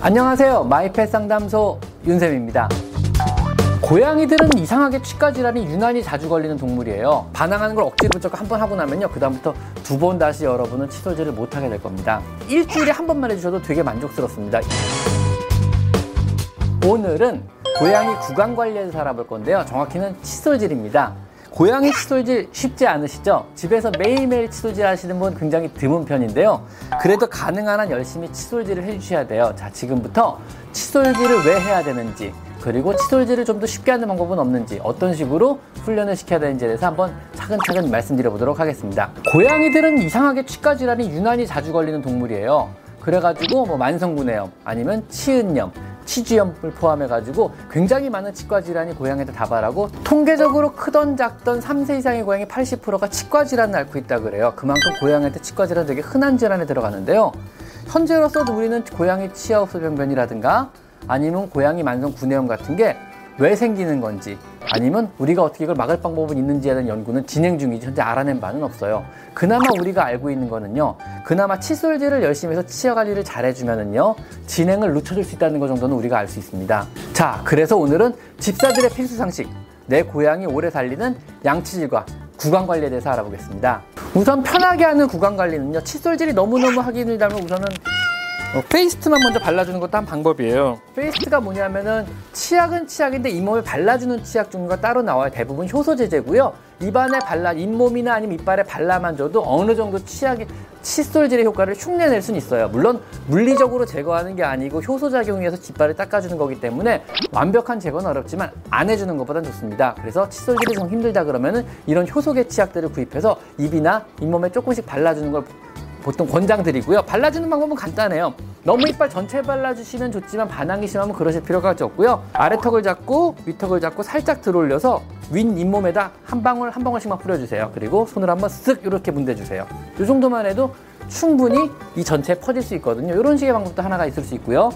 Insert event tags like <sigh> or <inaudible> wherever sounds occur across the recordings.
안녕하세요. 마이펫 상담소 윤쌤입니다. 고양이들은 이상하게 치과 질환이 유난히 자주 걸리는 동물이에요. 반항하는 걸 억지로 붙잡고 한 번 하고 나면요. 그다음부터 두 번 다시 여러분은 칫솔질을 못하게 될 겁니다. 일주일에 한 번만 해주셔도 되게 만족스럽습니다. 오늘은 고양이 구강 관리에 대해서 알아볼 건데요. 정확히는 칫솔질입니다. 고양이 칫솔질 쉽지 않으시죠? 집에서 매일매일 칫솔질 하시는 분 굉장히 드문 편인데요. 그래도 가능한 한 열심히 칫솔질을 해주셔야 돼요. 자, 지금부터 칫솔질을 왜 해야 되는지, 그리고 칫솔질을 좀 더 쉽게 하는 방법은 없는지, 어떤 식으로 훈련을 시켜야 되는지에 대해서 한번 차근차근 말씀드려 보도록 하겠습니다. 고양이들은 이상하게 치과 질환이 유난히 자주 걸리는 동물이에요. 그래가지고 뭐 만성구내염 아니면 치은염 치주염을 포함해 가지고 굉장히 많은 치과 질환이 고양이한테 다발하고 통계적으로 크던 작던 3세 이상의 고양이 80%가 치과 질환을 앓고 있다 그래요. 그만큼 고양이한테 치과 질환 되게 흔한 질환에 들어가는데요. 현재로서도 우리는 고양이 치아 흡수 병변이라든가 아니면 고양이 만성 구내염 같은 게 왜 생기는 건지 아니면 우리가 어떻게 이걸 막을 방법은 있는지에 대한 연구는 진행 중이지 현재 알아낸 바는 없어요. 그나마 우리가 알고 있는 거는요. 그나마 칫솔질을 열심히 해서 치아 관리를 잘 해주면은요. 진행을 늦춰줄 수 있다는 것 정도는 우리가 알 수 있습니다. 자, 그래서 오늘은 집사들의 필수 상식. 내 고양이 오래 살리는 양치질과 구강 관리에 대해서 알아보겠습니다. 우선 편하게 하는 구강 관리는요. 칫솔질이 너무너무 하기 힘들다면 우선은 어, 페이스트만 먼저 발라주는 것도 한 방법이에요. 페이스트가 뭐냐면은 치약은 치약인데 잇몸에 발라주는 치약 종류가 따로 나와요. 대부분 효소 제제고요. 입안에 발라 잇몸이나 아니면 이빨에 발라만 줘도 어느 정도 치약이 칫솔질의 효과를 흉내낼 수는 있어요. 물론 물리적으로 제거하는 게 아니고 효소 작용해서 이빨을 닦아주는 거기 때문에 완벽한 제거는 어렵지만 안 해주는 것보단 좋습니다. 그래서 칫솔질이 좀 힘들다 그러면은 이런 효소계 치약들을 구입해서 입이나 잇몸에 조금씩 발라주는 걸 보통 권장드리고요. 발라주는 방법은 간단해요. 너무 이빨 전체 발라주시면 좋지만 반항이 심하면 그러실 필요가 없고요. 아래턱을 잡고 위턱을 잡고 살짝 들어올려서 윗 잇몸에다 한 방울 한 방울씩만 뿌려주세요. 그리고 손을 한번 쓱 이렇게 문대주세요. 이 정도만 해도 충분히 이 전체에 퍼질 수 있거든요. 이런 식의 방법도 하나가 있을 수 있고요.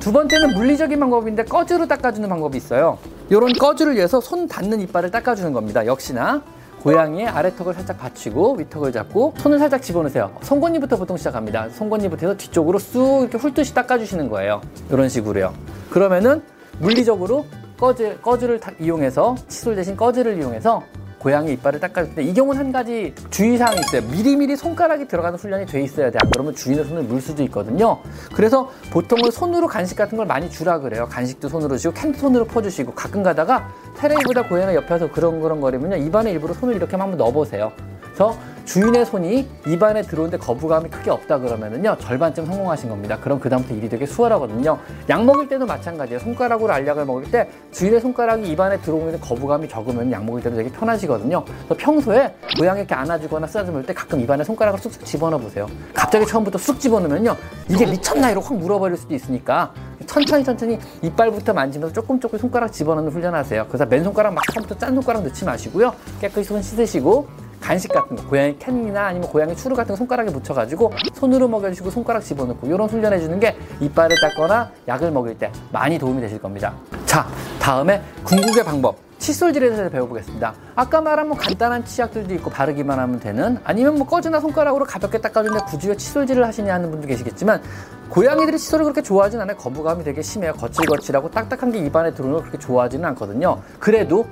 두 번째는 물리적인 방법인데 꺼즈로 닦아주는 방법이 있어요. 이런 꺼즈를 위해서 손 닿는 이빨을 닦아주는 겁니다. 역시나 고양이의 아래턱을 살짝 받치고 위턱을 잡고 손을 살짝 집어넣으세요. 송곳니부터 보통 시작합니다. 송곳니부터 해서 뒤쪽으로 쑥 이렇게 훑듯이 닦아주시는 거예요. 이런 식으로요. 그러면은 물리적으로 거즈, 거즈를 이용해서 칫솔 대신 거즈를 이용해서 고양이 이빨을 닦아줄 때 이 경우는 한 가지 주의사항이 있어요. 미리미리 손가락이 들어가는 훈련이 돼 있어야 돼. 안 그러면 주인의 손을 물 수도 있거든요. 그래서 보통은 손으로 간식 같은 걸 많이 주라 그래요. 간식도 손으로 주고 캔도 손으로 퍼주시고 가끔 가다가 테레비보다 고양이 옆에서 그런 그런 거리면요. 입안에 일부러 손을 이렇게 한번 넣어보세요. 그래서 주인의 손이 입안에 들어오는데 거부감이 크게 없다 그러면은요 절반쯤 성공하신 겁니다. 그럼 그 다음부터 일이 되게 수월하거든요. 약 먹을 때도 마찬가지예요. 손가락으로 알약을 먹을 때 주인의 손가락이 입안에 들어오는 거부감이 적으면 약 먹을 때도 되게 편하시거든요. 그래서 평소에 고양이 이렇게 안아주거나 쓰다듬을 때 가끔 입안에 손가락을 쑥쑥 집어넣어 보세요. 갑자기 처음부터 쑥 집어넣으면요 이게 미쳤나 이러고 확 물어버릴 수도 있으니까 천천히 천천히 이빨부터 만지면서 조금 조금 손가락 집어넣는 훈련하세요. 그래서 맨손가락 막 처음부터 짠 손가락 넣지 마시고요. 깨끗이 손 씻으시고 간식 같은 거, 고양이 캔이나 아니면 고양이 추루 같은 거 손가락에 묻혀가지고 손으로 먹여주시고 손가락 집어넣고 이런 훈련해 주는 게 이빨을 닦거나 약을 먹일 때 많이 도움이 되실 겁니다. 자, 다음에 궁극의 방법. 칫솔질에 대해서 배워보겠습니다. 아까 말한 뭐 간단한 치약들도 있고 바르기만 하면 되는 아니면 뭐 꺼즈나 손가락으로 가볍게 닦아주는데 굳이 왜 칫솔질을 하시냐 하는 분도 계시겠지만 고양이들이 칫솔을 그렇게 좋아하진 않아요. 거부감이 되게 심해요. 거칠거칠하고 딱딱한 게 입안에 들어오는 걸 그렇게 좋아하지는 않거든요. 그래도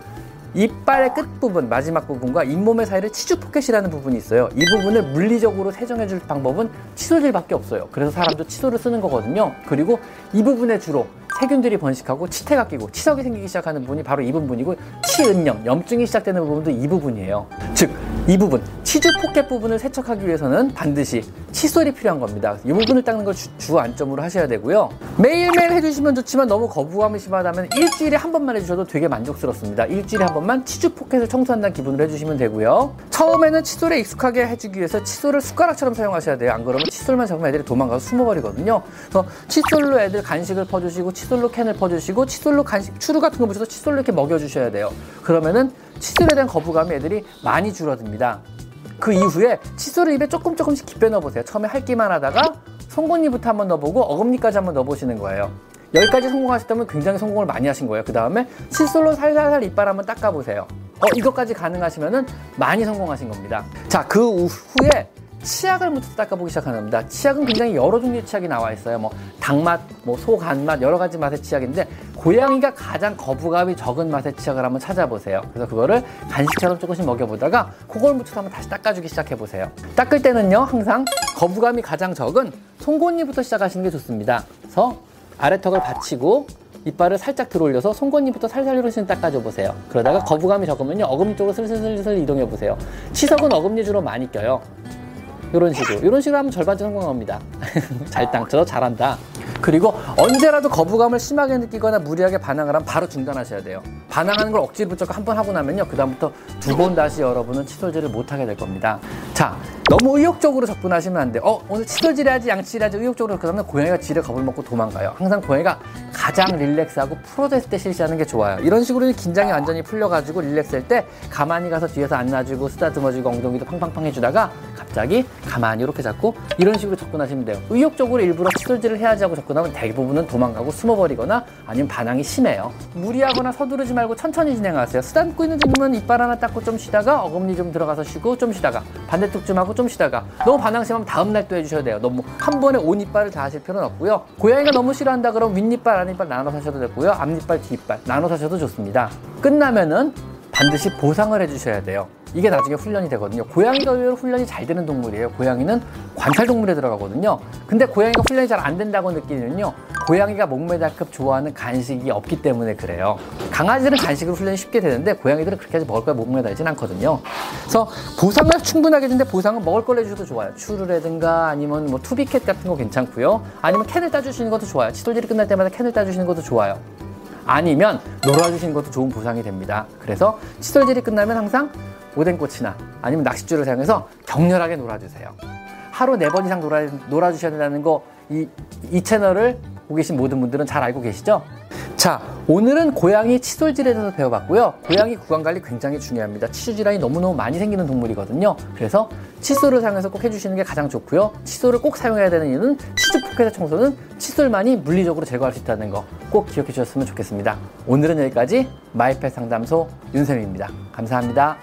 이빨의 끝부분, 마지막 부분과 잇몸의 사이를 치주 포켓이라는 부분이 있어요. 이 부분을 물리적으로 세정해 줄 방법은 칫솔질밖에 없어요. 그래서 사람도 칫솔을 쓰는 거거든요. 그리고 이 부분에 주로 세균들이 번식하고 치태가 끼고 치석이 생기기 시작하는 부분이 바로 이 부분이고 치은염, 염증이 시작되는 부분도 이 부분이에요. 즉, 이 부분, 치주 포켓 부분을 세척하기 위해서는 반드시 칫솔이 필요한 겁니다. 이 부분을 닦는 걸 주, 주 안점으로 하셔야 되고요. 매일매일 해주시면 좋지만 너무 거부감이 심하다면 일주일에 한 번만 해주셔도 되게 만족스럽습니다. 일주일에 한 번만 치주 포켓을 청소한다는 기분으로 해주시면 되고요. 처음에는 칫솔에 익숙하게 해주기 위해서 칫솔을 숟가락처럼 사용하셔야 돼요. 안 그러면 칫솔만 잡으면 애들이 도망가서 숨어버리거든요. 그래서 칫솔로 애들 간식을 퍼주시고 칫솔 로 캔을 퍼주시고 칫솔로 간식 추루 같은 거 묻혀서 칫솔로 이렇게 먹여주셔야 돼요. 그러면은 칫솔에 대한 거부감이 애들이 많이 줄어듭니다. 그 이후에 칫솔을 입에 조금 조금씩 깊게 넣어보세요. 처음에 핥기만 하다가 송곳니부터 한번 넣어보고 어금니까지 한번 넣어보시는 거예요. 여기까지 성공하셨다면 굉장히 성공을 많이 하신 거예요. 그 다음에 칫솔로 살살살 이빨 한번 닦아보세요. 어, 이것까지 가능하시면은 많이 성공하신 겁니다. 자, 그 후에 치약을 먼저 닦아보기 시작하는 겁니다. 치약은 굉장히 여러 종류의 치약이 나와 있어요. 뭐 닭맛, 뭐 소간맛 여러 가지 맛의 치약인데 고양이가 가장 거부감이 적은 맛의 치약을 한번 찾아보세요. 그래서 그거를 간식처럼 조금씩 먹여보다가 그걸 묻혀서 한번 다시 닦아주기 시작해보세요. 닦을 때는요 항상 거부감이 가장 적은 송곳니부터 시작하시는 게 좋습니다. 그래서 아래턱을 받치고 이빨을 살짝 들어올려서 송곳니부터 살살 이러시는 닦아줘 보세요. 그러다가 거부감이 적으면요 어금니 쪽으로 슬슬슬슬 이동해 보세요. 치석은 어금니 주로 많이 껴요. 이런 식으로 이런 식으로 하면 절반 성공합니다. <laughs> 잘 닦죠, 잘한다. 그리고 언제라도 거부감을 심하게 느끼거나 무리하게 반항을 하면 바로 중단하셔야 돼요. 반항하는 걸 억지로 붙잡고 한 번 하고 나면요. 그다음부터 두 번 다시 여러분은 칫솔질을 못하게 될 겁니다. 자, 너무 의욕적으로 접근하시면 안 돼요. 어, 오늘 칫솔질 해야지, 양치질 해야지 의욕적으로 그러면 고양이가 지레 겁을 먹고 도망가요. 항상 고양이가 가장 릴렉스하고 풀어졌을 때 실시하는 게 좋아요. 이런 식으로 긴장이 완전히 풀려가지고 릴렉스할 때 가만히 가서 뒤에서 안아주고 쓰다듬어주고 엉덩이도 팡팡팡 해주다가 갑자기 가만히 이렇게 잡고 이런 식으로 접근하시면 돼요. 의욕적으로 일부러 칫솔질을 해야지 하고 접근하면 대부분은 도망가고 숨어버리거나 아니면 반항이 심해요. 무리하거나 서두르지 말고 천천히 진행하세요. 쓰다듬고 있는 중이면 이빨 하나 닦고 좀 쉬다가 어금니 좀 들어가서 쉬고 좀 쉬다가 반대쪽 좀 하고 좀 쉬다가 너무 반항 심하면 다음 날 또 해주셔야 돼요. 너무 한 번에 온 이빨을 다 하실 필요는 없고요. 고양이가 너무 싫어한다 그러면 윗니빨, 아랫니빨 나눠서 하셔도 되고요. 앞니빨, 뒷니빨 나눠서 하셔도 좋습니다. 끝나면은 반드시 보상을 해주셔야 돼요. 이게 나중에 훈련이 되거든요. 고양이가 훈련이 잘 되는 동물이에요. 고양이는 관찰 동물에 들어가거든요. 근데 고양이가 훈련이 잘 안 된다고 느끼는요. 고양이가 목매달급 좋아하는 간식이 없기 때문에 그래요. 강아지들은 간식으로 훈련이 쉽게 되는데 고양이들은 그렇게 해서 먹을 거에 목매달진 않거든요. 그래서 보상을 충분하게 주는데 보상은 먹을 걸 해주셔도 좋아요. 추루라든가 아니면 뭐 투비캣 같은 거 괜찮고요. 아니면 캔을 따주시는 것도 좋아요. 치솔질이 끝날 때마다 캔을 따주시는 것도 좋아요. 아니면 놀아주시는 것도 좋은 보상이 됩니다. 그래서 칫솔질이 끝나면 항상 오뎅꽃이나 아니면 낚싯줄을 사용해서 격렬하게 놀아주세요. 하루 네 번 이상 놀아, 놀아주셔야 된다는 거, 이, 이 채널을 보고 계신 모든 분들은 잘 알고 계시죠? 자, 오늘은 고양이 칫솔질에 대해서 배워봤고요. 고양이 구강 관리 굉장히 중요합니다. 치주 질환이 너무너무 많이 생기는 동물이거든요. 그래서 칫솔을 사용해서 꼭 해주시는 게 가장 좋고요. 칫솔을 꼭 사용해야 되는 이유는 치주 포켓의 청소는 칫솔만이 물리적으로 제거할 수 있다는 거 꼭 기억해 주셨으면 좋겠습니다. 오늘은 여기까지 마이펫 상담소 윤쌤입니다. 감사합니다.